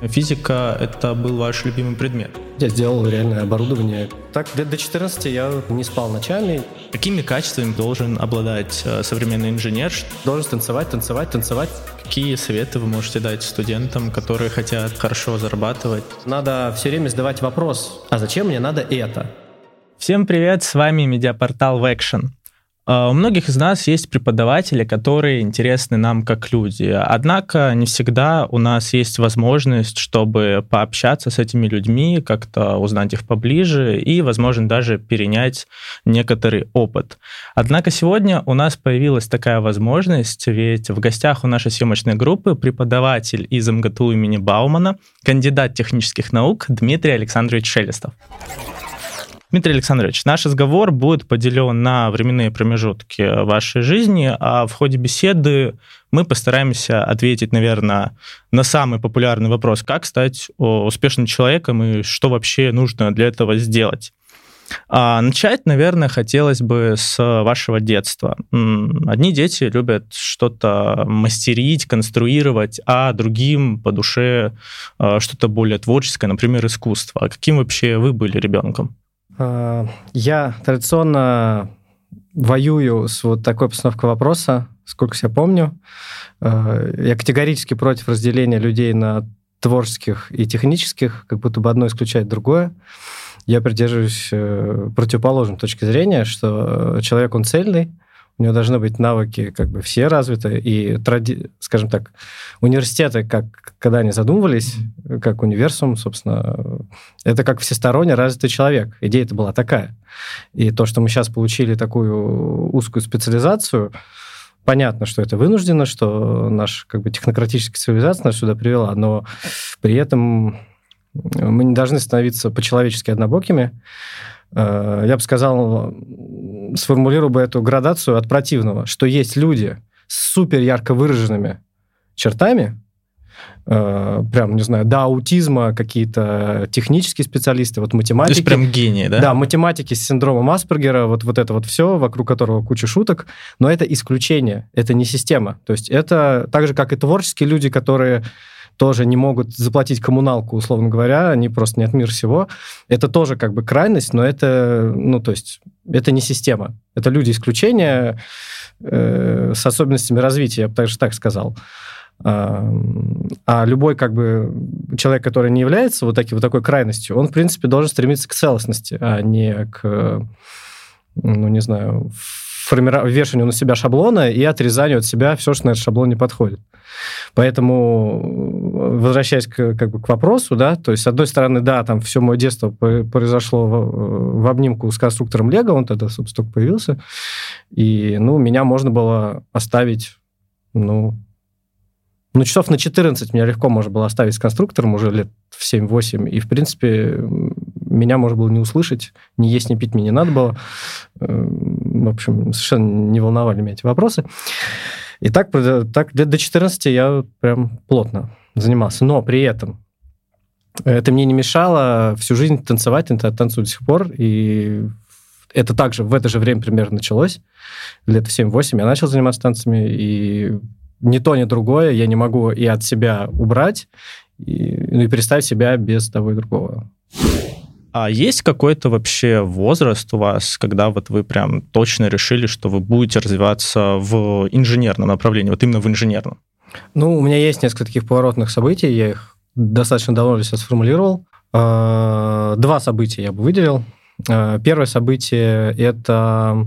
Физика — это был ваш любимый предмет? Я сделал реальное оборудование. Так, до 14 я не спал ночами. Какими качествами должен обладать э, современный инженер? Должен танцевать, танцевать, танцевать. Какие советы вы можете дать студентам, которые хотят хорошо зарабатывать? Надо все время задавать вопрос, а зачем мне надо это? Всем привет, с вами медиапортал Вэкшн. А, у многих из нас есть преподаватели, которые интересны нам как люди. Однако не всегда у нас есть возможность, чтобы пообщаться с этими людьми, как-то узнать их поближе и, возможно, даже перенять некоторый опыт. Однако сегодня у нас появилась такая возможность, ведь в гостях у нашей съемочной группы преподаватель из МГТУ имени Баумана, кандидат технических наук Дмитрий Александрович Шелестов. Дмитрий Александрович, наш разговор будет поделен на временные промежутки вашей жизни, а в ходе беседы мы постараемся ответить, наверное, на самый популярный вопрос, как стать успешным человеком и что вообще нужно для этого сделать. А начать, наверное, хотелось бы с вашего детства. Одни дети любят что-то мастерить, конструировать, а другим по душе а, что-то более творческое, например, искусство. А каким вообще вы были ребенком? А, я традиционно воюю с вот такой постановкой вопроса, сколько себя помню. А, я категорически против разделения людей на творческих и технических, как будто бы одно исключает другое. Я придерживаюсь э, противоположной точки зрения, что человек, он цельный, у него должны быть навыки как бы все развиты, и, тради... скажем так, университеты, как, когда они задумывались, как универсум, собственно, это как всесторонне развитый человек. Идея это была такая. И то, что мы сейчас получили такую узкую специализацию, понятно, что это вынуждено, что наша как бы технократическая цивилизация нас сюда привела, но при этом мы не должны становиться по-человечески однобокими. Э, я бы сказал, сформулирую бы эту градацию от противного, что есть люди с супер ярко выраженными чертами, э, прям, не знаю, до аутизма какие-то технические специалисты, вот математики. То есть прям гении, да? Да, математики с синдромом Аспергера, вот, вот это вот все, вокруг которого куча шуток, но это исключение, это не система. То есть это так же, как и творческие люди, которые тоже не могут заплатить коммуналку, условно говоря, они просто не от мира всего. Это тоже как бы крайность, но это, ну, то есть, это не система. Это люди исключения э, с особенностями развития, я бы также так сказал. А, а любой как бы человек, который не является вот, таки, вот такой крайностью, он, в принципе, должен стремиться к целостности, а не к, ну, не знаю, формиров... вешанию на себя шаблона и отрезанию от себя все, что на этот шаблон не подходит. Поэтому, возвращаясь к, как бы, к вопросу, да, то есть, с одной стороны, да, там все мое детство произошло в, в обнимку с конструктором Лего, он тогда, собственно, только появился, и, ну, меня можно было оставить, ну, ну, часов на 14 меня легко можно было оставить с конструктором уже лет в 7-8, и, в принципе, меня можно было не услышать, ни есть, ни пить мне не надо было. Эм, в общем, совершенно не волновали меня эти вопросы. И так, так до 14 я прям плотно занимался. Но при этом это мне не мешало всю жизнь танцевать, я танцую до сих пор, и это также в это же время примерно началось. Лет в 7-8 я начал заниматься танцами, и ни то, ни другое я не могу и от себя убрать, и, ну, и представить себя без того и другого. А есть какой-то вообще возраст у вас, когда вот вы прям точно решили, что вы будете развиваться в инженерном направлении, вот именно в инженерном? Ну, у меня есть несколько таких поворотных событий, я их достаточно давно для себя сформулировал. А, два события я бы выделил. А, первое событие – это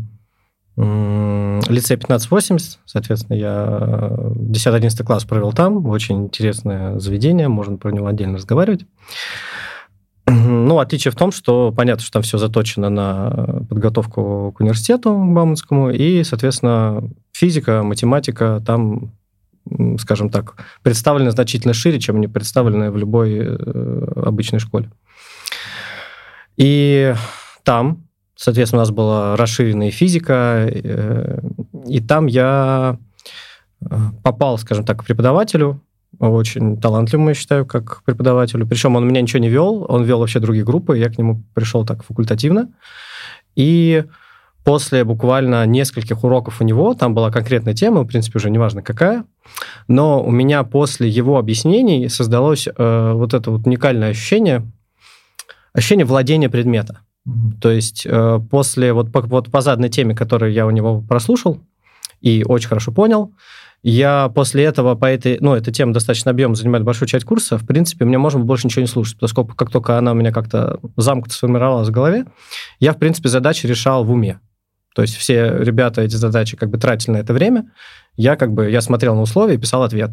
лицей 1580, соответственно, я 10-11 класс провел там, очень интересное заведение, можно про него отдельно разговаривать. Ну, отличие в том, что понятно, что там все заточено на подготовку к университету Бауманскому, и, соответственно, физика, математика там, скажем так, представлены значительно шире, чем они представлены в любой э, обычной школе. И там, соответственно, у нас была расширенная физика, э, и там я э, попал, скажем так, к преподавателю, очень талантливым, я считаю, как преподавателю. Причем он меня ничего не вел, он вел вообще другие группы, я к нему пришел так факультативно. И после буквально нескольких уроков у него, там была конкретная тема, в принципе, уже неважно какая, но у меня после его объяснений создалось э, вот это вот уникальное ощущение, ощущение владения предмета. Mm-hmm. То есть э, после, вот по, вот по заданной теме, которую я у него прослушал и очень хорошо понял, я после этого по этой, ну, эта тема достаточно объемно занимает большую часть курса, в принципе, мне можно больше ничего не слушать, поскольку как только она у меня как-то замкнуто сформировалась в голове, я, в принципе, задачи решал в уме. То есть все ребята эти задачи как бы тратили на это время, я как бы, я смотрел на условия и писал ответ.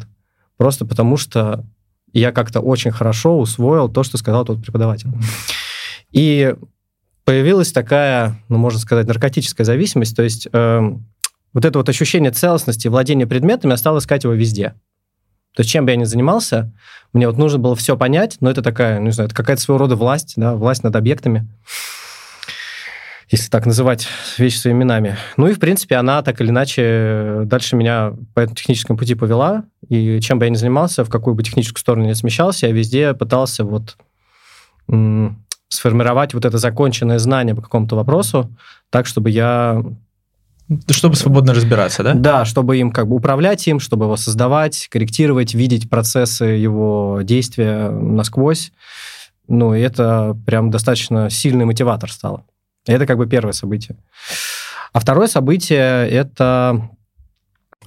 Просто потому что я как-то очень хорошо усвоил то, что сказал тот преподаватель. И появилась такая, ну, можно сказать, наркотическая зависимость, то есть э, вот это вот ощущение целостности, владения предметами, я стал искать его везде. То есть чем бы я ни занимался, мне вот нужно было все понять, но это такая, ну, не знаю, это какая-то своего рода власть, да, власть над объектами если так называть вещи своими именами. Ну и, в принципе, она так или иначе дальше меня по этому техническому пути повела, и чем бы я ни занимался, в какую бы техническую сторону ни смещался, я везде пытался вот сформировать вот это законченное знание по какому-то вопросу так, чтобы я чтобы свободно разбираться, да? Да, чтобы им как бы управлять им, чтобы его создавать, корректировать, видеть процессы его действия насквозь. Ну, и это прям достаточно сильный мотиватор стало. Это как бы первое событие. А второе событие – это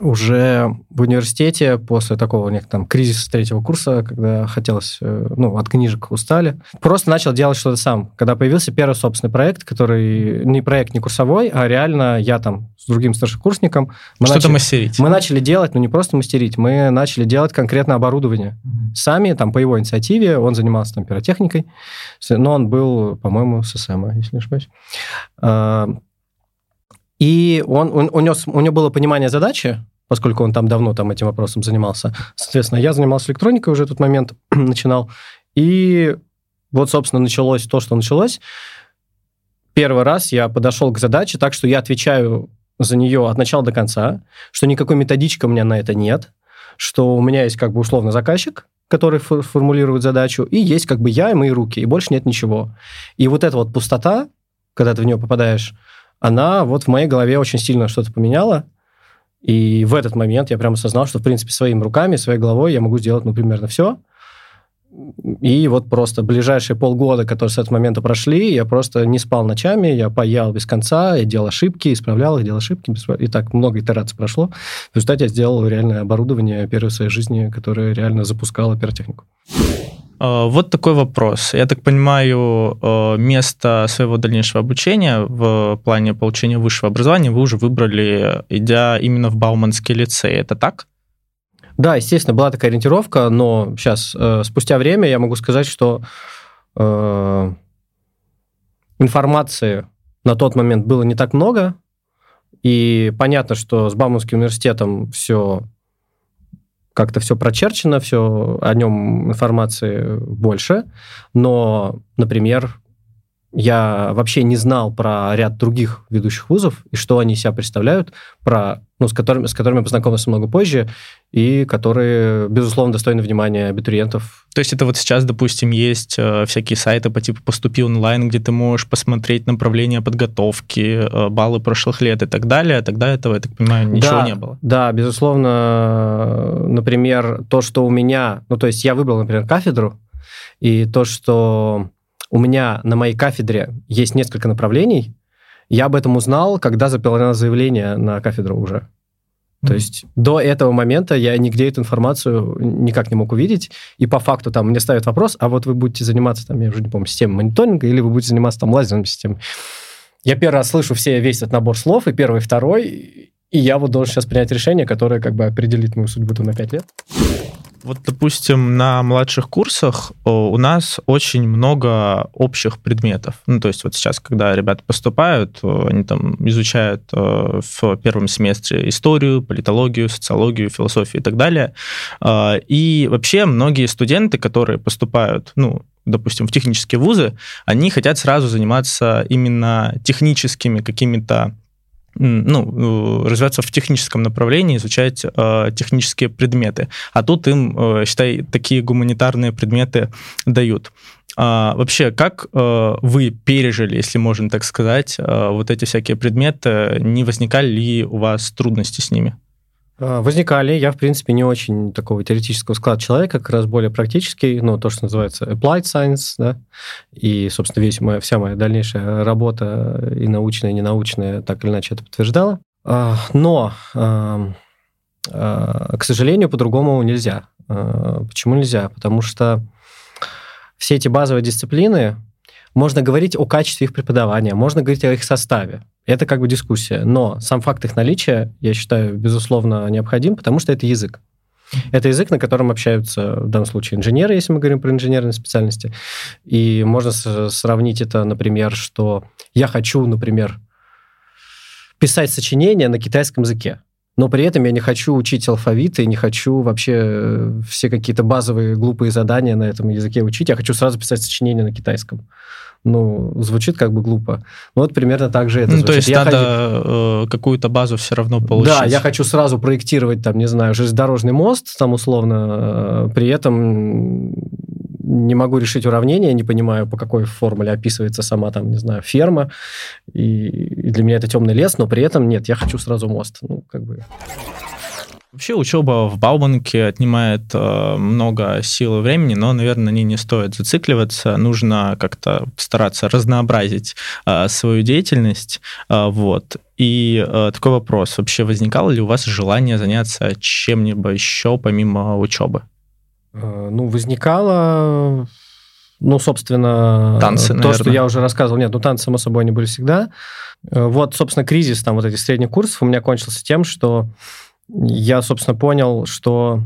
уже в университете после такого некого там кризиса третьего курса, когда хотелось, э, ну, от книжек устали, просто начал делать что-то сам. Когда появился первый собственный проект, который не проект, не курсовой, а реально я там с другим старшекурсником... Что-то начали, мастерить. Мы начали делать, ну, не просто мастерить, мы начали делать конкретно оборудование. Mm-hmm. Сами, там, по его инициативе, он занимался там пиротехникой, но он был, по-моему, с СМ, если не ошибаюсь. И он, он, у, него, у него было понимание задачи, поскольку он там давно там этим вопросом занимался. Соответственно, я занимался электроникой уже в тот момент, начинал. И вот, собственно, началось то, что началось. Первый раз я подошел к задаче так, что я отвечаю за нее от начала до конца, что никакой методички у меня на это нет, что у меня есть как бы условно заказчик, который формулирует задачу, и есть как бы я и мои руки, и больше нет ничего. И вот эта вот пустота, когда ты в нее попадаешь, она вот в моей голове очень сильно что-то поменяла. И в этот момент я прямо осознал, что, в принципе, своими руками, своей головой я могу сделать, ну, примерно все. И вот просто ближайшие полгода, которые с этого момента прошли, я просто не спал ночами, я паял без конца, я делал ошибки, исправлял их, делал ошибки. И так много итераций прошло. В результате я сделал реальное оборудование первой в своей жизни, которое реально запускало пиротехнику. Э, вот такой вопрос. Я так понимаю, э, место своего дальнейшего обучения в плане получения высшего образования вы уже выбрали, идя именно в Бауманский лицей. Это так? Да, естественно, была такая ориентировка, но сейчас, э, спустя время, я могу сказать, что информации на тот момент было не так много, и понятно, что с Бауманским университетом все как-то все прочерчено, все о нем информации больше, но, например, я вообще не знал про ряд других ведущих вузов и что они себя представляют, про, ну, с, которыми, с которыми я познакомился много позже, и которые, безусловно, достойны внимания абитуриентов. То есть это вот сейчас, допустим, есть э, всякие сайты по типу «Поступи онлайн», где ты можешь посмотреть направление подготовки, э, баллы прошлых лет и так далее. Тогда этого, я так понимаю, ничего да, не было. Да, безусловно, например, то, что у меня... Ну, то есть я выбрал, например, кафедру, и то, что у меня на моей кафедре есть несколько направлений. Я об этом узнал, когда заполнял заявление на кафедру уже. То есть до этого момента я нигде эту информацию никак не мог увидеть. И по факту там мне ставят вопрос, а вот вы будете заниматься, там, я уже не помню, системой мониторинга, или вы будете заниматься там лазерными системами. Я первый раз слышу все, весь этот набор слов, и первый, и второй, и я вот должен сейчас принять решение, которое как бы определит мою судьбу на пять лет. Вот, допустим, на младших курсах у нас очень много общих предметов. Ну, то есть вот сейчас, когда ребята поступают, они там изучают в первом семестре историю, политологию, социологию, философию и так далее. И вообще многие студенты, которые поступают, ну, допустим, в технические вузы, они хотят сразу заниматься именно техническими какими-то ну, э, развиваться в техническом направлении, изучать э, технические предметы. А тут им, э, считай, такие гуманитарные предметы дают. А, вообще, как э, вы пережили, если можно так сказать, э, вот эти всякие предметы? Не возникали ли у вас трудности с ними? А, возникали. Я, в принципе, не очень такого теоретического склада человека, как раз более практический, ну, то, что называется applied science, да, и, собственно, весь моя, вся моя дальнейшая работа, и научная, и ненаучная, так или иначе это подтверждала. А, но, к сожалению, по-другому нельзя. Почему нельзя? Потому что все эти базовые дисциплины, можно говорить о качестве их преподавания, можно говорить о их составе. Это как бы дискуссия. Но сам факт их наличия, я считаю, безусловно, необходим, потому что это язык. Это язык, на котором общаются в данном случае инженеры, если мы говорим про инженерные специальности. И можно сравнить это, например, что я хочу, например, писать сочинение на китайском языке но при этом я не хочу учить алфавит и не хочу вообще э, все какие-то базовые глупые задания на этом языке учить. Я хочу сразу писать сочинение на китайском. Ну, звучит как бы глупо. Ну, вот примерно так же это ну, звучит. То есть я надо хочу... Э, какую-то базу все равно получить. Да, я хочу сразу проектировать, там, не знаю, железнодорожный мост, там, условно, э, при этом не могу решить уравнение, не понимаю, по какой формуле описывается сама там, не знаю, ферма, и, и для меня это темный лес, но при этом нет, я хочу сразу мост. Ну, как бы... Вообще учеба в Бауманке отнимает э, много сил и времени, но, наверное, на ней не стоит зацикливаться. Нужно как-то стараться разнообразить э, свою деятельность. Э, вот. И э, такой вопрос. Вообще возникало ли у вас желание заняться чем-нибудь еще помимо учебы? Э, ну, возникало, ну, собственно, танцы, то, наверное. что я уже рассказывал. Нет, ну, танцы, само собой, они были всегда. Э, вот, собственно, кризис там вот этих средних курсов у меня кончился тем, что я, собственно, понял, что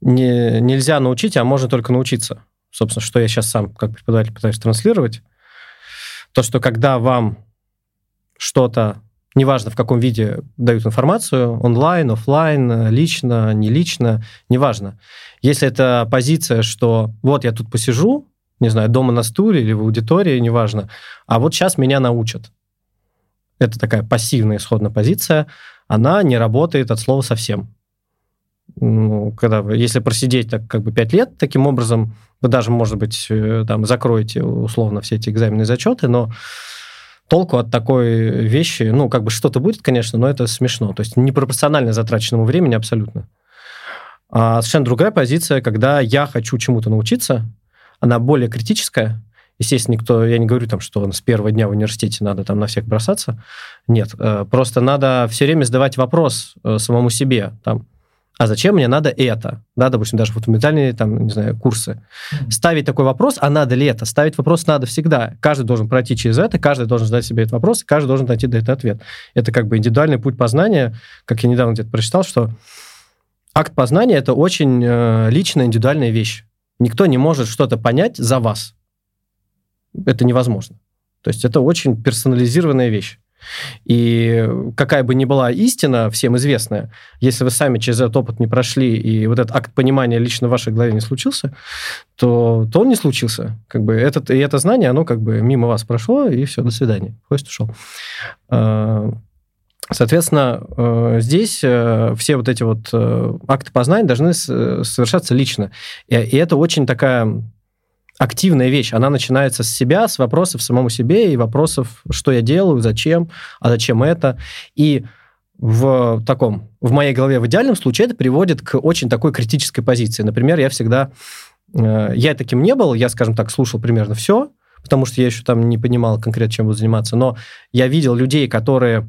не, нельзя научить, а можно только научиться. Собственно, что я сейчас сам как преподаватель пытаюсь транслировать. То, что когда вам что-то неважно в каком виде дают информацию, онлайн, офлайн, лично, не лично, неважно. Если это позиция, что вот я тут посижу, не знаю, дома на стуле или в аудитории, неважно, а вот сейчас меня научат. Это такая пассивная исходная позиция, она не работает от слова совсем. Ну, когда вы, если просидеть так как бы пять лет таким образом, вы даже, может быть, э, там закроете условно все эти экзамены и зачеты, но толку от такой вещи, ну, как бы что-то будет, конечно, но это смешно. То есть непропорционально затраченному времени абсолютно. А совершенно другая позиция, когда я хочу чему-то научиться, она более критическая. Естественно, никто, я не говорю там, что с первого дня в университете надо там на всех бросаться. Нет, э, просто надо все время задавать вопрос э, самому себе. Там, а зачем мне надо это? Да, допустим, даже фундаментальные, там, не знаю, курсы. Ставить такой вопрос, а надо ли это? Ставить вопрос надо всегда. Каждый должен пройти через это, каждый должен задать себе этот вопрос, каждый должен найти на этот ответ. Это как бы индивидуальный путь познания. Как я недавно где-то прочитал, что акт познания – это очень э, личная, индивидуальная вещь. Никто не может что-то понять за вас. Это невозможно. То есть это очень персонализированная вещь. И какая бы ни была истина, всем известная, если вы сами через этот опыт не прошли, и вот этот акт понимания лично в вашей голове не случился, то, то он не случился. Как бы этот, и это знание, оно как бы мимо вас прошло, и все, до свидания. Поезд ушел. А, соответственно, э, здесь э, все вот эти вот э, акты познания должны совершаться лично. И это очень такая активная вещь. Она начинается с себя, с вопросов самому себе и вопросов, что я делаю, зачем, а зачем это. И в таком, в моей голове в идеальном случае это приводит к очень такой критической позиции. Например, я всегда, э, я таким не был, я, скажем так, слушал примерно все, потому что я еще там не понимал конкретно, чем буду заниматься, но я видел людей, которые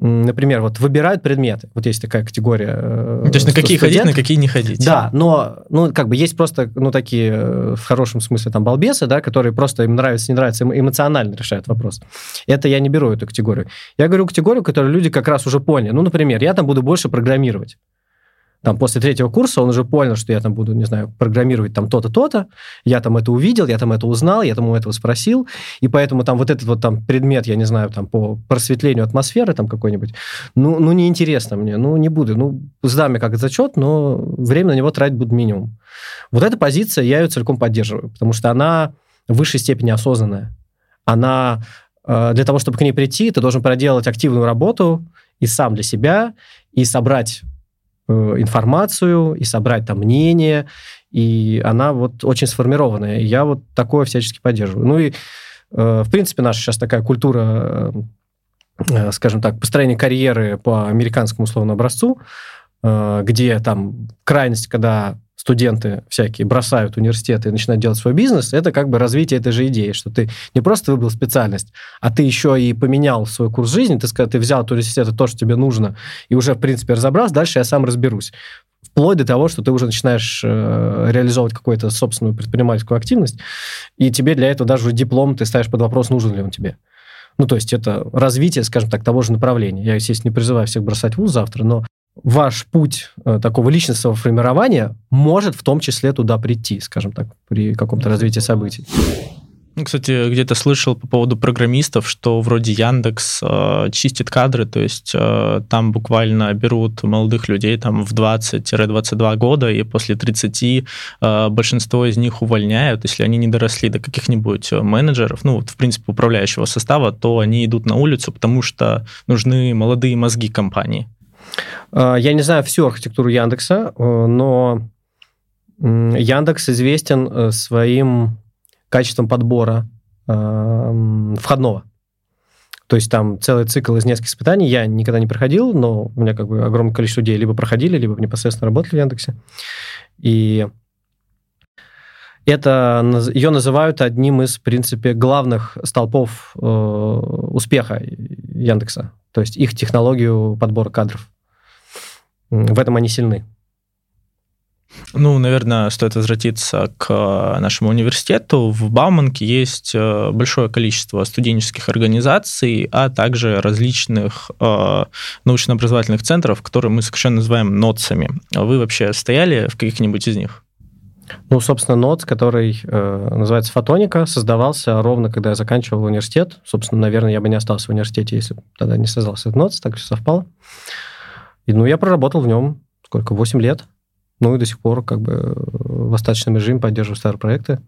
например, вот выбирают предметы. Вот есть такая категория. Э, То есть на какие ходить, на какие не ходить. Да, но, ну, как бы есть просто, ну, такие, э, в хорошем смысле, там, балбесы, да, которые просто им нравится, не нравится, эмоционально решают вопрос. Это я не беру эту категорию. Я говорю категорию, которую люди как раз уже поняли. Ну, например, я там буду больше программировать там, после третьего курса он уже понял, что я там буду, не знаю, программировать там то-то, то-то, я там это увидел, я там это узнал, я там у этого спросил, и поэтому там вот этот вот там предмет, я не знаю, там по просветлению атмосферы там какой-нибудь, ну, ну неинтересно мне, ну, не буду, ну, сдам я как зачет, но время на него тратить буду минимум. Вот эта позиция, я ее целиком поддерживаю, потому что она в высшей степени осознанная. Она э, для того, чтобы к ней прийти, ты должен проделать активную работу и сам для себя, и собрать информацию и собрать там мнение, и она вот очень сформированная. И я вот такое всячески поддерживаю. Ну и, э, в принципе, наша сейчас такая культура, э, скажем так, построения карьеры по американскому условному образцу, э, где там крайность, когда студенты всякие бросают университеты и начинают делать свой бизнес, это как бы развитие этой же идеи, что ты не просто выбрал специальность, а ты еще и поменял свой курс жизни, ты, сказал, ты взял от университета то, что тебе нужно, и уже, в принципе, разобрался, дальше я сам разберусь. Вплоть до того, что ты уже начинаешь э, реализовывать какую-то собственную предпринимательскую активность, и тебе для этого даже диплом ты ставишь под вопрос, нужен ли он тебе. Ну, то есть это развитие, скажем так, того же направления. Я, естественно, не призываю всех бросать вуз завтра, но ваш путь э, такого личностного формирования может в том числе туда прийти, скажем так, при каком-то развитии событий. Ну, кстати, где-то слышал по поводу программистов, что вроде Яндекс э, чистит кадры, то есть э, там буквально берут молодых людей там в 20-22 года, и после 30 э, большинство из них увольняют, если они не доросли до каких-нибудь менеджеров, ну, вот, в принципе, управляющего состава, то они идут на улицу, потому что нужны молодые мозги компании. Э, я не знаю всю архитектуру Яндекса, э, но Яндекс известен э, своим качеством подбора входного. То есть там целый цикл из нескольких испытаний. Я никогда не проходил, но у меня как бы огромное количество людей либо проходили, либо непосредственно работали в Яндексе. И это ее называют одним из, в принципе, главных столпов э, успеха Яндекса. То есть их технологию подбора кадров. В этом они сильны. Ну, наверное, стоит возвратиться к э, нашему университету. В Бауманке есть э, большое количество студенческих организаций, а также различных э, научно-образовательных центров, которые мы совершенно называем НОЦами. Вы вообще стояли в каких-нибудь из них? Ну, собственно, НОЦ, который э, называется Фотоника, создавался ровно, когда я заканчивал университет. Собственно, наверное, я бы не остался в университете, если бы тогда не создался этот НОЦ, так все совпало. И, ну, я проработал в нем сколько, 8 лет. Ну, и до сих пор как бы в остаточном режиме поддерживаю старые проекты.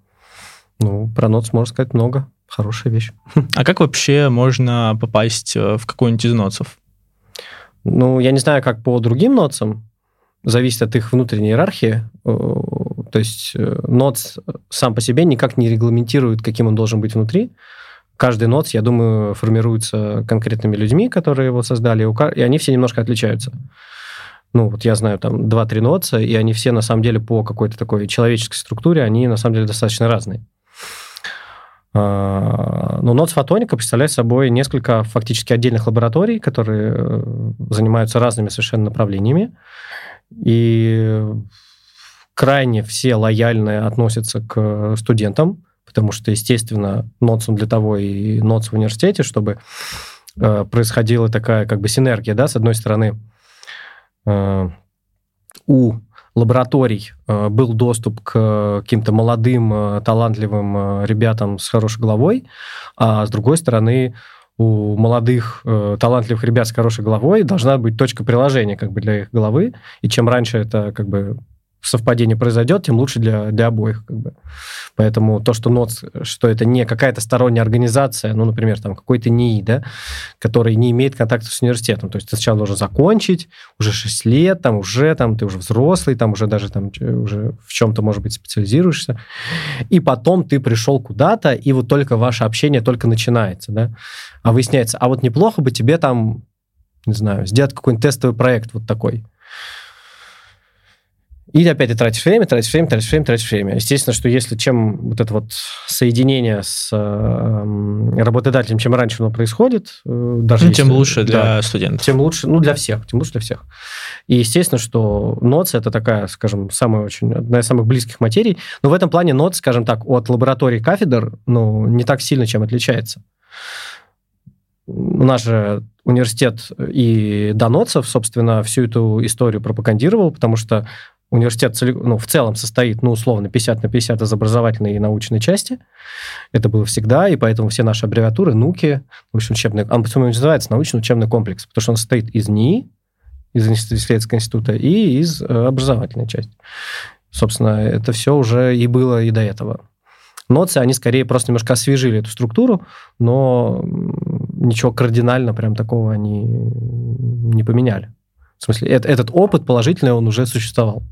Ну, про НОЦ можно сказать много. Хорошая вещь. А как вообще можно попасть э, в какой-нибудь из НОЦов? Ну, я не знаю, как по другим НОЦам. Зависит от их внутренней иерархии. То есть э, НОЦ сам по себе никак не регламентирует, каким он должен быть внутри каждый ноц, я думаю, формируется конкретными людьми, которые его создали, и они все немножко отличаются. Ну, вот я знаю там 2-3 ноца, и они все, на самом деле, по какой-то такой человеческой структуре, они, на самом деле, достаточно разные. А, но ноц фотоника представляет собой несколько фактически отдельных лабораторий, которые э, занимаются разными совершенно направлениями. И крайне все лояльно относятся к студентам, потому что, естественно, НОЦ для того и НОЦ в университете, чтобы э, происходила такая как бы синергия, да, с одной стороны, э, у лабораторий э, был доступ к каким-то молодым, э, талантливым э, ребятам с хорошей головой, а с другой стороны, у молодых, э, талантливых ребят с хорошей головой должна быть точка приложения как бы для их головы, и чем раньше это как бы совпадение произойдет, тем лучше для, для обоих. Как бы. Поэтому то, что НОЦ, что это не какая-то сторонняя организация, ну, например, там какой-то НИИ, да, который не имеет контакта с университетом. То есть ты сначала должен закончить, уже 6 лет, там уже там ты уже взрослый, там уже даже там уже в чем-то, может быть, специализируешься. И потом ты пришел куда-то, и вот только ваше общение только начинается, да. А выясняется, а вот неплохо бы тебе там, не знаю, сделать какой-нибудь тестовый проект вот такой и опять ты тратишь время, тратишь время, тратишь время, тратишь время. Естественно, что если чем вот это вот соединение с э, работодателем, чем раньше оно происходит, э, даже ну, если, тем лучше для да, студентов. Тем лучше, ну, для всех, тем лучше для всех. И естественно, что НОЦ это такая, скажем, самая очень, одна из самых близких материй. Но в этом плане НОЦ, скажем так, от лаборатории кафедр, ну, не так сильно чем отличается. У нас же университет и до НОЦов, собственно, всю эту историю пропагандировал, потому что университет ну, в целом состоит, ну, условно, 50 на 50 из образовательной и научной части. Это было всегда, и поэтому все наши аббревиатуры, НУКи, научно-учебный, он почему называется научно-учебный комплекс, потому что он состоит из НИИ, из исследовательского института, и из э, образовательной части. Собственно, это все уже и было и до этого. Ноцы, они скорее просто немножко освежили эту структуру, но ничего кардинально прям такого они не поменяли. В смысле, этот опыт положительный, он уже существовал.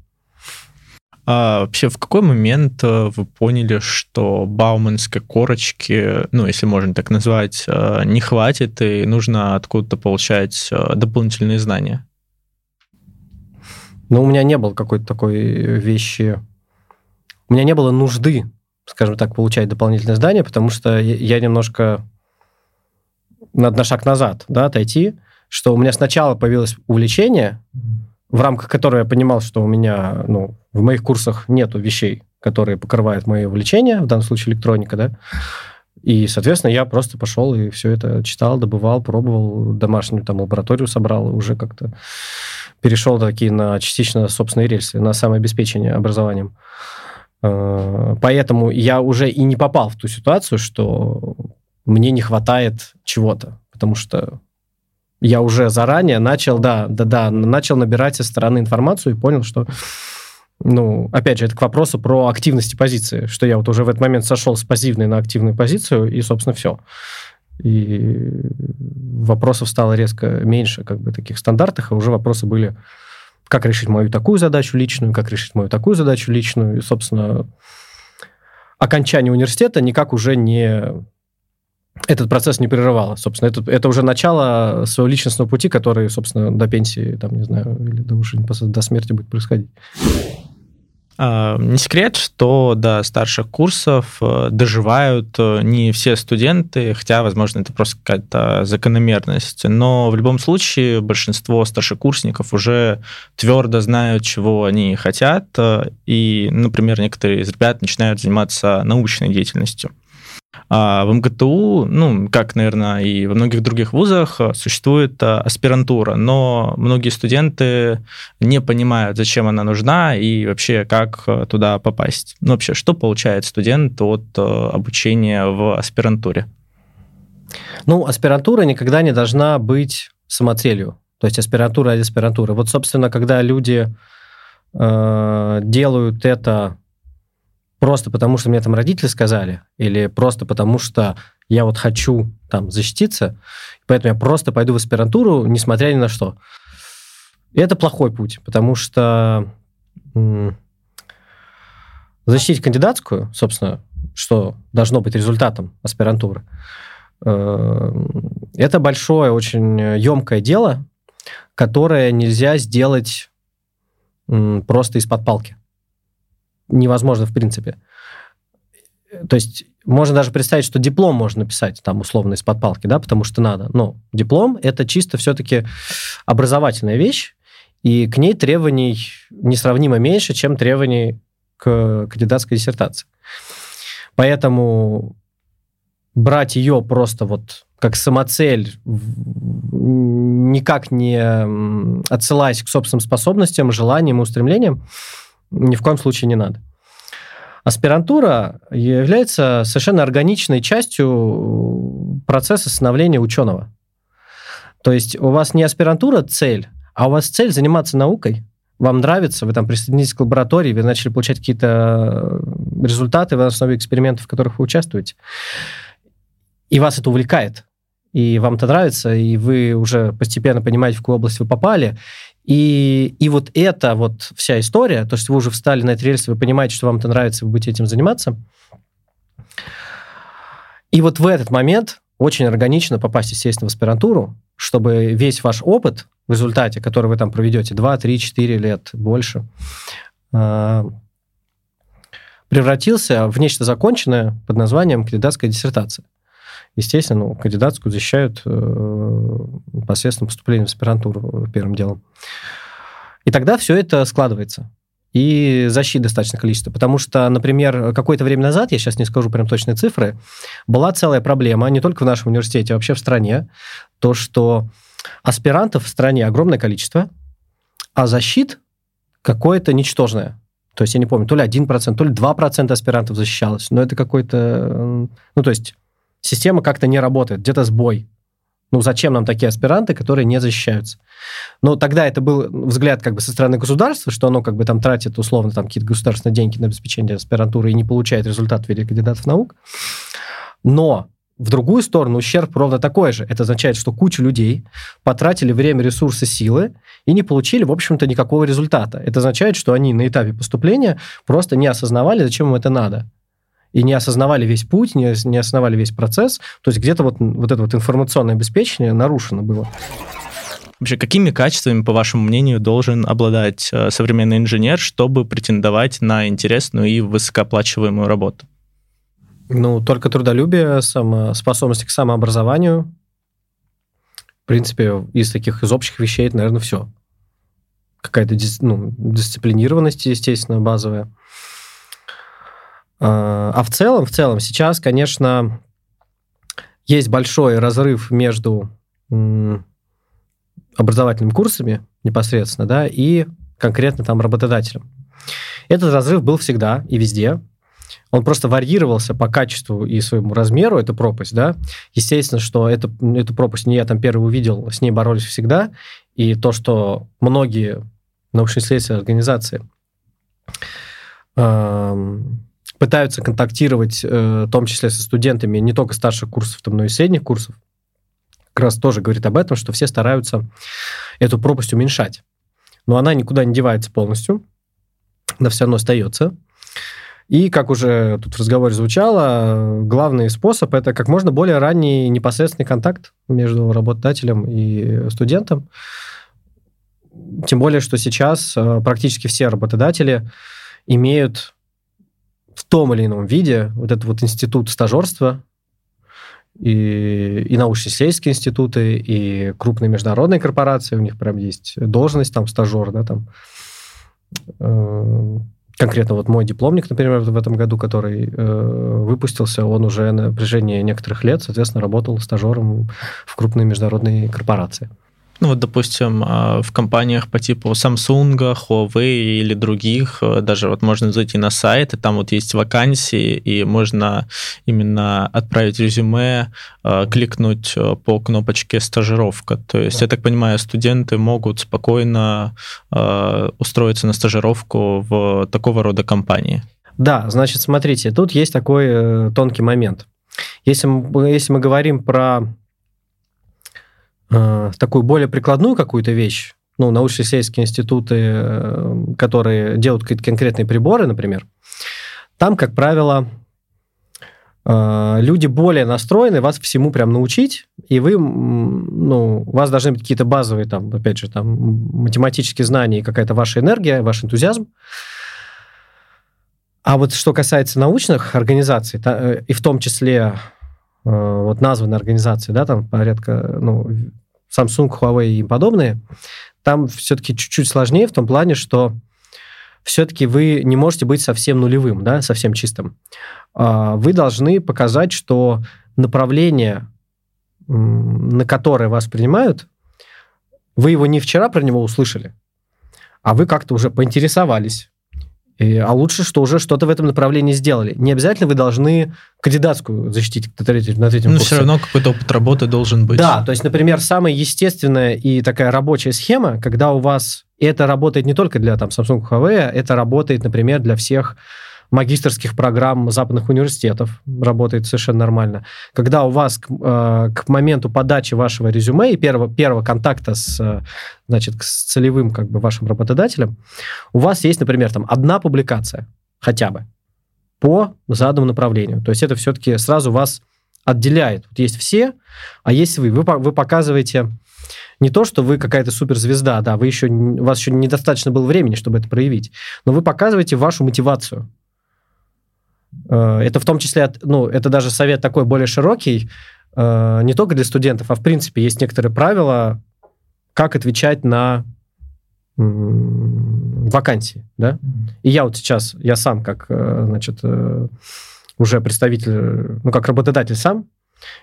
А вообще, в какой момент э, вы поняли, что бауманской корочки, ну, если можно так назвать, э, не хватит, и нужно откуда-то получать э, дополнительные знания? Ну, у меня не было какой-то такой вещи... У меня не было нужды, скажем так, получать дополнительные знания, потому что я немножко надо на шаг назад да, отойти, что у меня сначала появилось увлечение, в рамках которого я понимал, что у меня, ну, в моих курсах нету вещей, которые покрывают мои увлечения, в данном случае электроника, да, и, соответственно, я просто пошел и все это читал, добывал, пробовал, домашнюю там лабораторию собрал, уже как-то перешел такие на частично собственные рельсы, на самообеспечение образованием. Э, поэтому я уже и не попал в ту ситуацию, что мне не хватает чего-то, потому что я уже заранее начал, да, да, да, начал набирать со стороны информацию и понял, что, ну, опять же, это к вопросу про активности позиции, что я вот уже в этот момент сошел с пассивной на активную позицию, и, собственно, все. И вопросов стало резко меньше, как бы, таких стандартах, а уже вопросы были, как решить мою такую задачу личную, как решить мою такую задачу личную, и, собственно, окончание университета никак уже не этот процесс не прерывало. Собственно, это, это уже начало своего личностного пути, который, собственно, до пенсии, там, не знаю, или до, уже до смерти будет происходить. А, не секрет, что до старших курсов э, доживают э, не все студенты, хотя, возможно, это просто какая-то закономерность. Но в любом случае большинство старшекурсников уже твердо знают, чего они хотят. Э, и, например, некоторые из ребят начинают заниматься научной деятельностью. А в МГТУ, ну, как, наверное, и во многих других вузах, э, существует э, аспирантура, но многие студенты не понимают, зачем она нужна и вообще как э, туда попасть. Ну, вообще, что получает студент от обучения в аспирантуре? Ну, аспирантура никогда не должна быть самоцелью. То есть аспирантура ради аспирантуры. Вот, собственно, когда люди э, делают это просто потому, что мне там родители сказали, или просто потому, что я вот хочу там защититься, поэтому я просто пойду в аспирантуру, несмотря ни на что. И это плохой путь, потому что защитить кандидатскую, собственно, что должно быть результатом аспирантуры, э, это большое, очень емкое дело, которое нельзя сделать просто из-под палки невозможно в принципе. То есть можно даже представить, что диплом можно написать там условно из-под палки, да, потому что надо. Но диплом – это чисто все-таки образовательная вещь, и к ней требований несравнимо меньше, чем требований к кандидатской диссертации. Поэтому брать ее просто вот как самоцель, никак не отсылаясь к собственным способностям, желаниям и устремлениям, ни в коем случае не надо. Аспирантура является совершенно органичной частью процесса становления ученого. То есть у вас не аспирантура цель, а у вас цель заниматься наукой. Вам нравится, вы там присоединились к лаборатории, вы начали получать какие-то результаты в основе экспериментов, в которых вы участвуете. И вас это увлекает. И вам это нравится, и вы уже постепенно понимаете, в какую область вы попали. И, и вот эта вот вся история, то, что вы уже встали на эти рельсы, вы понимаете, что вам это нравится, вы будете этим заниматься. И вот в этот момент очень органично попасть, естественно, в аспирантуру, чтобы весь ваш опыт в результате, который вы там проведете 2, 3, 4 лет, больше, а, превратился в нечто законченное под названием кандидатская диссертация естественно, ну, кандидатскую защищают э, посредством поступления в аспирантуру первым делом. И тогда все это складывается. И защит достаточно количество. Потому что, например, какое-то время назад, я сейчас не скажу прям точные цифры, была целая проблема, не только в нашем университете, а вообще в стране, то, что аспирантов в стране огромное количество, а защит какое-то ничтожное. То есть, я не помню, то ли 1%, то ли 2% аспирантов защищалось. Но это какой-то... Ну, то есть, система как-то не работает, где-то сбой. Ну, зачем нам такие аспиранты, которые не защищаются? Но тогда это был взгляд как бы со стороны государства, что оно как бы там тратит условно там какие-то государственные деньги на обеспечение аспирантуры и не получает результат в виде кандидатов наук. Но в другую сторону ущерб ровно такой же. Это означает, что куча людей потратили время, ресурсы, силы и не получили, в общем-то, никакого результата. Это означает, что они на этапе поступления просто не осознавали, зачем им это надо. И не осознавали весь путь, не, не осознавали весь процесс. То есть где-то вот, вот это вот информационное обеспечение нарушено было. Вообще, какими качествами, по вашему мнению, должен обладать э, современный инженер, чтобы претендовать на интересную и высокооплачиваемую работу? Ну, только трудолюбие, само, способность к самообразованию. В принципе, из таких, из общих вещей, это, наверное, все. Какая-то ну, дисциплинированность, естественно, базовая. А, а в целом, в целом, сейчас, конечно, есть большой разрыв между образовательными курсами непосредственно, да, и конкретно там работодателем. Этот разрыв был всегда и везде он просто варьировался по качеству и своему размеру, эта пропасть, да. Естественно, что это, эту пропасть не я там первый увидел, с ней боролись всегда, и то, что многие научно-исследовательские организации пытаются контактировать, э, в том числе со студентами не только старших курсов, но и средних курсов, как раз тоже говорит об этом, что все стараются эту пропасть уменьшать. Но она никуда не девается полностью, она все равно остается. И, как уже тут в разговоре звучало, главный способ – это как можно более ранний непосредственный контакт между работодателем и студентом. Тем более, что сейчас э, практически все работодатели имеют в том или ином виде вот этот вот институт стажерства, и, и научно-исследовательские институты, и крупные международные корпорации, у них прям есть должность там стажер, да, там э, конкретно вот мой дипломник, например, в этом году, который э, выпустился, он уже на протяжении некоторых лет, соответственно, работал стажером в крупной международной корпорации. Ну вот, допустим, а, в компаниях по типу Samsung, Huawei или других, э, даже вот можно зайти на сайт, и там вот есть вакансии, и можно именно отправить резюме, э, кликнуть э, по кнопочке «стажировка». То есть, да. я так понимаю, студенты могут спокойно устроиться на стажировку в такого рода компании. Да, значит, смотрите, тут есть такой тонкий момент. Если если мы говорим про э, такую более прикладную какую-то вещь, ну, научно-исследовательские институты, э, которые делают какие-то конкретные приборы, например, там, как правило, э, люди более настроены вас всему прям научить, и вы, ну, у вас должны быть какие-то базовые, там, опять же, там, математические знания и какая-то ваша энергия, ваш энтузиазм. А вот что касается научных организаций, и в том числе вот названные организации, да, там порядка, ну, Samsung, Huawei и подобные, там все-таки чуть-чуть сложнее в том плане, что все-таки вы не можете быть совсем нулевым, да, совсем чистым. А, вы должны показать, что направление, на которое вас принимают, вы его не вчера про него услышали, а вы как-то уже поинтересовались, и, а лучше, что уже что-то в этом направлении сделали. Не обязательно вы должны кандидатскую защитить на третьем, на третьем Но курсе. все равно какой-то опыт работы должен быть. Да, то есть, например, самая естественная и такая рабочая схема, когда у вас... И это работает не только для там, Samsung Huawei, это работает, например, для всех магистрских программ западных университетов работает совершенно нормально. Когда у вас к, э, к моменту подачи вашего резюме и первого, первого контакта с, значит, с целевым как бы вашим работодателем, у вас есть, например, там одна публикация хотя бы по заданному направлению. То есть это все-таки сразу вас отделяет. Вот есть все, а есть вы. Вы, вы показываете не то, что вы какая-то суперзвезда, да, вы еще, у вас еще недостаточно было времени, чтобы это проявить, но вы показываете вашу мотивацию. Э, это в том числе, ну, это даже совет такой более широкий, э, не только для студентов, а в принципе есть некоторые правила, как отвечать на вакансии, да. И я вот сейчас, я сам как, э, значит, уже представитель, ну, как работодатель сам,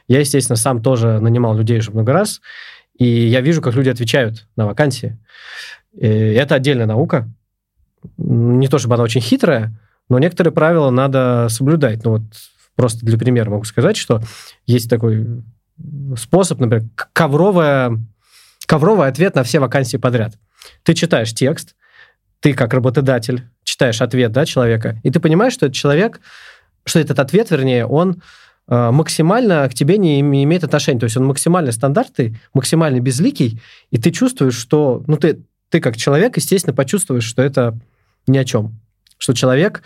я, естественно, сам тоже нанимал людей уже много раз, и я вижу, как люди отвечают на вакансии. И это отдельная наука. Не то чтобы она очень хитрая, но некоторые правила надо соблюдать. Ну вот просто для примера могу сказать, что есть такой способ, например, ковровая, ковровый ответ на все вакансии подряд. Ты читаешь текст, ты как работодатель читаешь ответ да, человека, и ты понимаешь, что этот человек, что этот ответ, вернее, он э, максимально к тебе не имеет отношения. То есть он максимально стандартный, максимально безликий, и ты чувствуешь, что... Ну, ты, ты как человек, естественно, почувствуешь, что это ни о чем. Что человек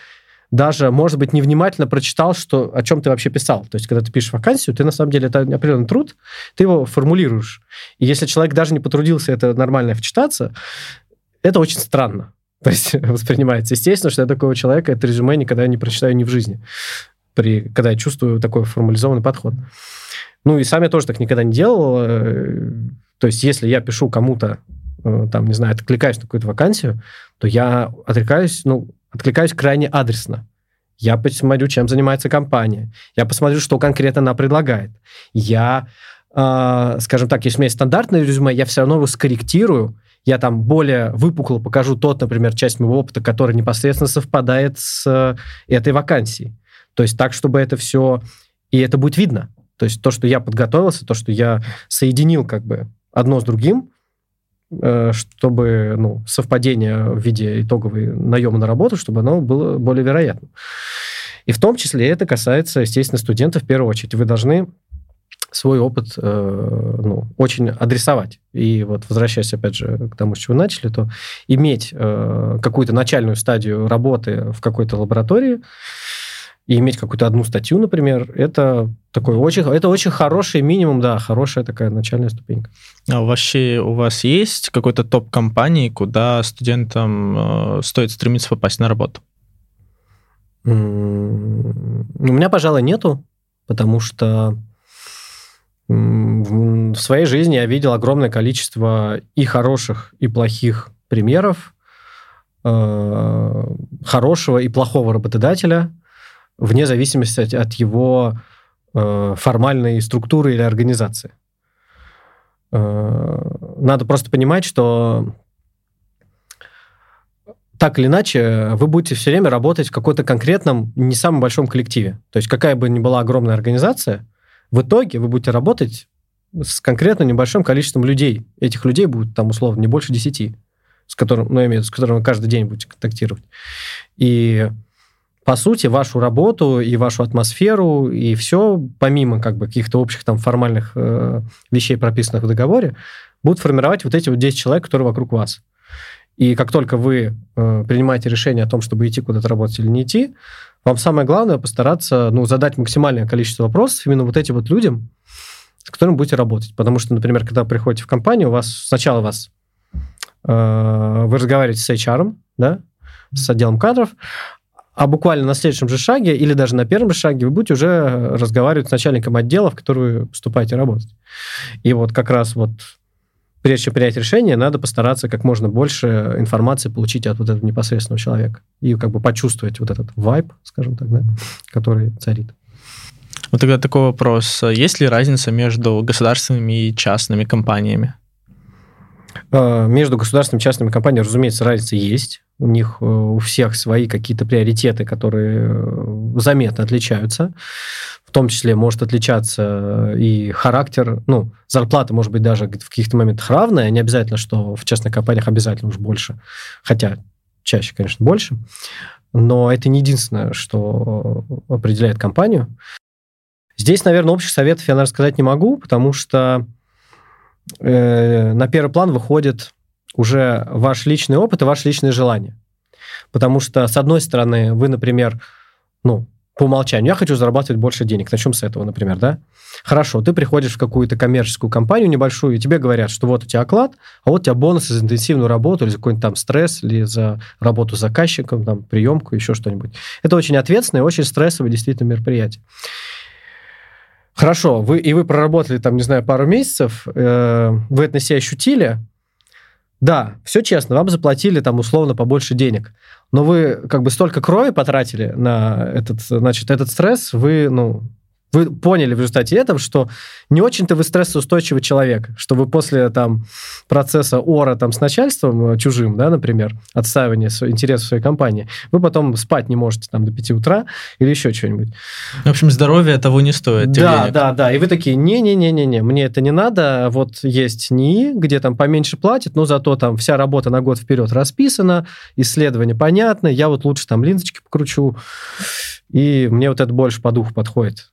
даже, может быть, невнимательно прочитал, что, о чем ты вообще писал. То есть, когда ты пишешь вакансию, ты на самом деле, это определенный труд, ты его формулируешь. И если человек даже не потрудился это нормально вчитаться, это очень странно. То есть воспринимается. Естественно, что я такого человека, это резюме никогда не прочитаю ни в жизни, при, когда я чувствую такой формализованный подход. Ну и сам я тоже так никогда не делал. Э, то есть если я пишу кому-то, э, там, не знаю, откликаюсь на какую-то вакансию, то я откликаюсь, ну, откликаюсь крайне адресно. Я посмотрю, чем занимается компания. Я посмотрю, что конкретно она предлагает. Я, э, скажем так, если у меня есть стандартное резюме, я все равно его скорректирую. Я там более выпукло покажу тот, например, часть моего опыта, который непосредственно совпадает с э, этой вакансией. То есть так, чтобы это все... И это будет видно. То есть то, что я подготовился, то, что я соединил как бы одно с другим, чтобы ну, совпадение в виде итоговой наема на работу, чтобы оно было более вероятным. И в том числе это касается, естественно, студентов в первую очередь. Вы должны свой опыт э, ну, очень адресовать. И вот возвращаясь, опять же, к тому, с чего начали, то иметь э, какую-то начальную стадию работы в какой-то лаборатории, и иметь какую-то одну статью, например, это такой очень, это очень хороший минимум, да, хорошая такая начальная ступенька. А вообще у вас есть какой-то топ компании, куда студентам э, стоит стремиться попасть на работу? У меня, пожалуй, нету, потому что в своей жизни я видел огромное количество и хороших, и плохих примеров э, хорошего и плохого работодателя, вне зависимости от, от его э, формальной структуры или организации. Э, надо просто понимать, что так или иначе вы будете все время работать в какой-то конкретном, не самом большом коллективе. То есть какая бы ни была огромная организация, в итоге вы будете работать с конкретно небольшим количеством людей. Этих людей будет там условно не больше десяти, с которым, ну, я имею в виду, с которыми вы каждый день будете контактировать. И по сути, вашу работу и вашу атмосферу, и все, помимо как бы каких-то общих там формальных э, вещей, прописанных в договоре, будут формировать вот эти вот 10 человек, которые вокруг вас. И как только вы э, принимаете решение о том, чтобы идти куда-то работать или не идти, вам самое главное постараться ну, задать максимальное количество вопросов именно вот этим вот людям, с которыми будете работать. Потому что, например, когда приходите в компанию, у вас сначала вас э, вы разговариваете с HR, да, с отделом кадров, а буквально на следующем же шаге или даже на первом же шаге вы будете уже разговаривать с начальником отдела, в который вы поступаете работать. И вот как раз вот прежде чем принять решение, надо постараться как можно больше информации получить от вот этого непосредственного человека и как бы почувствовать вот этот вайб, скажем так, да, который царит. Вот тогда такой вопрос. Есть ли разница между государственными и частными компаниями? А, между государственными и частными компаниями, разумеется, разница есть. У них э, у всех свои какие-то приоритеты, которые э, заметно отличаются. В том числе может отличаться и характер, ну, зарплата может быть даже в каких-то моментах равная, не обязательно, что в частных компаниях обязательно уж больше, хотя чаще, конечно, больше, но это не единственное, что определяет компанию. Здесь, наверное, общих советов я, наверное, сказать не могу, потому что э, на первый план выходит уже ваш личный опыт и ваши личные желания. Потому что, с одной стороны, вы, например, ну, по умолчанию, я хочу зарабатывать больше денег. Начнем с этого, например, да? Хорошо, ты приходишь в какую-то коммерческую компанию небольшую, и тебе говорят, что вот у тебя оклад, а вот у тебя бонусы за интенсивную работу, или за какой-нибудь там стресс, или за работу с заказчиком, там, приемку, еще что-нибудь. Это очень ответственное, очень стрессовое действительно мероприятие. Хорошо, вы, и вы проработали там, не знаю, пару месяцев, э, вы это на себя ощутили, да, все честно, вам заплатили там условно побольше денег, но вы как бы столько крови потратили на этот, значит, этот стресс, вы, ну, вы поняли в результате этого, что не очень-то вы стрессоустойчивый человек, что вы после там процесса ора там с начальством э, чужим, да, например, отстаивания интересов своей компании, вы потом спать не можете там до 5 утра или еще что-нибудь. В общем, здоровье того не стоит. Да, денег. да, да. И вы такие, не-не-не-не-не, мне это не надо. Вот есть НИИ, где там поменьше платят, но зато там вся работа на год вперед расписана, исследования понятны, я вот лучше там линзочки покручу, и мне вот это больше по духу подходит.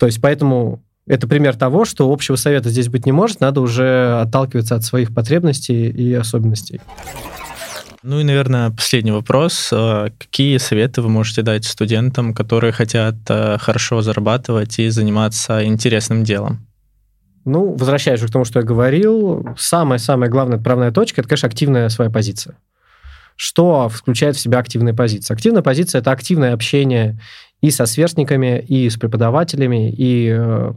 То есть поэтому это пример того, что общего совета здесь быть не может, надо уже отталкиваться от своих потребностей и особенностей. Ну и, наверное, последний вопрос. Э, какие советы вы можете дать студентам, которые хотят э, хорошо зарабатывать и заниматься интересным делом? Ну, возвращаясь к тому, что я говорил, самая-самая главная отправная точка – это, конечно, активная своя позиция. Что включает в себя активная позиция? Активная позиция – это активное общение и со сверстниками, и с преподавателями, и э,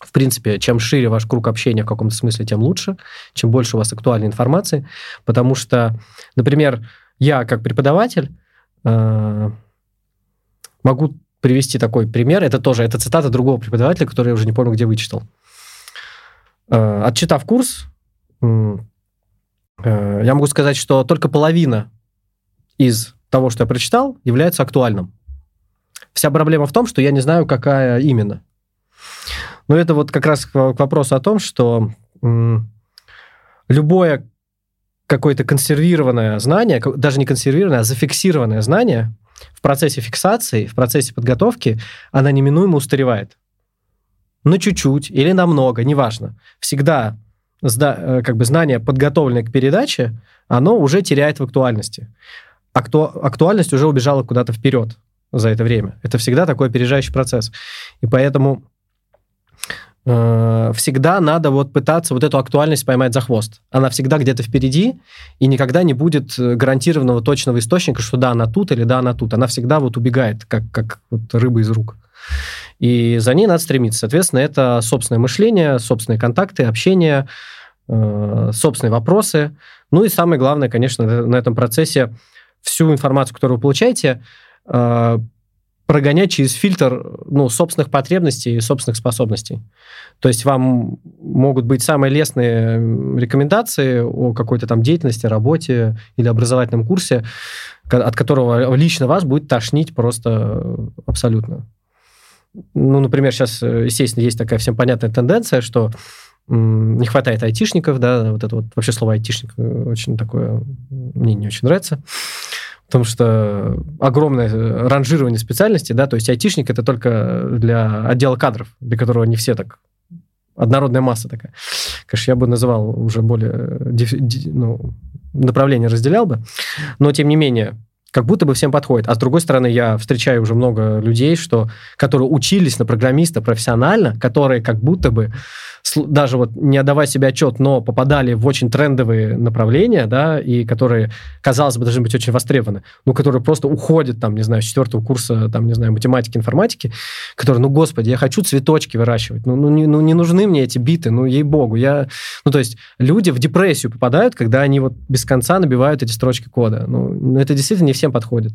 в принципе, чем шире ваш круг общения в каком-то смысле, тем лучше, чем больше у вас актуальной информации, потому что, например, я как преподаватель э, могу привести такой пример, это тоже, это цитата другого преподавателя, который я уже не помню, где вычитал. Э, отчитав курс, я могу сказать, что только половина из того, что я прочитал, является актуальным. Вся проблема в том, что я не знаю, какая именно. Но это вот как раз к вопросу о том, что любое какое-то консервированное знание, даже не консервированное, а зафиксированное знание в процессе фиксации, в процессе подготовки, она неминуемо устаревает. На чуть-чуть или на много, неважно. Всегда э, как бы знание, подготовленное к передаче, оно уже теряет в актуальности. Акту... Актуальность уже убежала куда-то вперед за это время. Это всегда такой опережающий процесс. И поэтому Э, всегда надо вот пытаться вот эту актуальность поймать за хвост. Она всегда где-то впереди, и никогда не будет э, гарантированного точного источника, что да, она тут или да, она тут. Она всегда вот убегает, как, как вот рыба из рук. И за ней надо стремиться. Соответственно, это собственное мышление, собственные контакты, общение, э, собственные вопросы. Ну и самое главное, конечно, на этом процессе всю информацию, которую вы получаете, прогонять через фильтр ну, собственных потребностей и собственных способностей. То есть вам могут быть самые лестные рекомендации о какой-то там деятельности, работе или образовательном курсе, от которого лично вас будет тошнить просто абсолютно. Ну, например, сейчас, естественно, есть такая всем понятная тенденция, что не хватает айтишников, да, вот это вот вообще слово айтишник очень такое, мне не очень нравится потому что огромное ранжирование специальностей, да, то есть айтишник это только для отдела кадров, для которого не все так однородная масса такая. Конечно, я бы называл уже более ну, направление разделял бы, но тем не менее как будто бы всем подходит. А с другой стороны, я встречаю уже много людей, что, которые учились на программиста профессионально, которые как будто бы даже вот не отдавая себе отчет, но попадали в очень трендовые направления, да, и которые, казалось бы, должны быть очень востребованы, ну, которые просто уходят, там, не знаю, с четвертого курса, там, не знаю, математики, информатики, которые, ну, господи, я хочу цветочки выращивать, ну, ну, не, ну, не нужны мне эти биты, ну, ей-богу, я... Ну, то есть люди в депрессию попадают, когда они вот без конца набивают эти строчки кода. Ну, ну это действительно не всем подходит.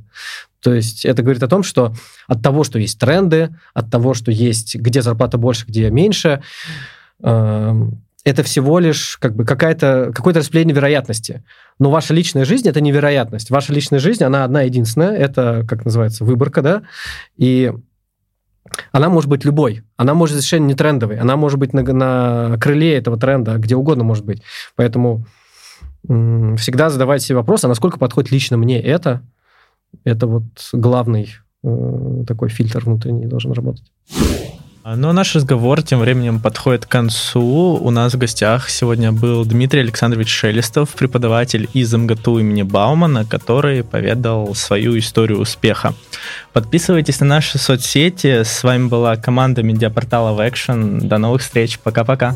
То есть это говорит о том, что от того, что есть тренды, от того, что есть где зарплата больше, где меньше, это всего лишь как бы какая-то, какое-то распределение вероятности. Но ваша личная жизнь – это невероятность. Ваша личная жизнь, она одна единственная. Это, как называется, выборка, да? И она может быть любой. Она может быть совершенно не трендовой. Она может быть на, на крыле этого тренда, где угодно может быть. Поэтому всегда задавайте себе вопрос, а насколько подходит лично мне это? Это вот главный э, такой фильтр внутренний должен работать. А, а наш разговор тем временем подходит к концу. У нас в гостях сегодня был Дмитрий Александрович Шелестов, преподаватель из МГТУ имени Баумана, который поведал свою историю успеха. Подписывайтесь на наши соцсети. С вами была команда медиапортала Action. До новых встреч. Пока-пока.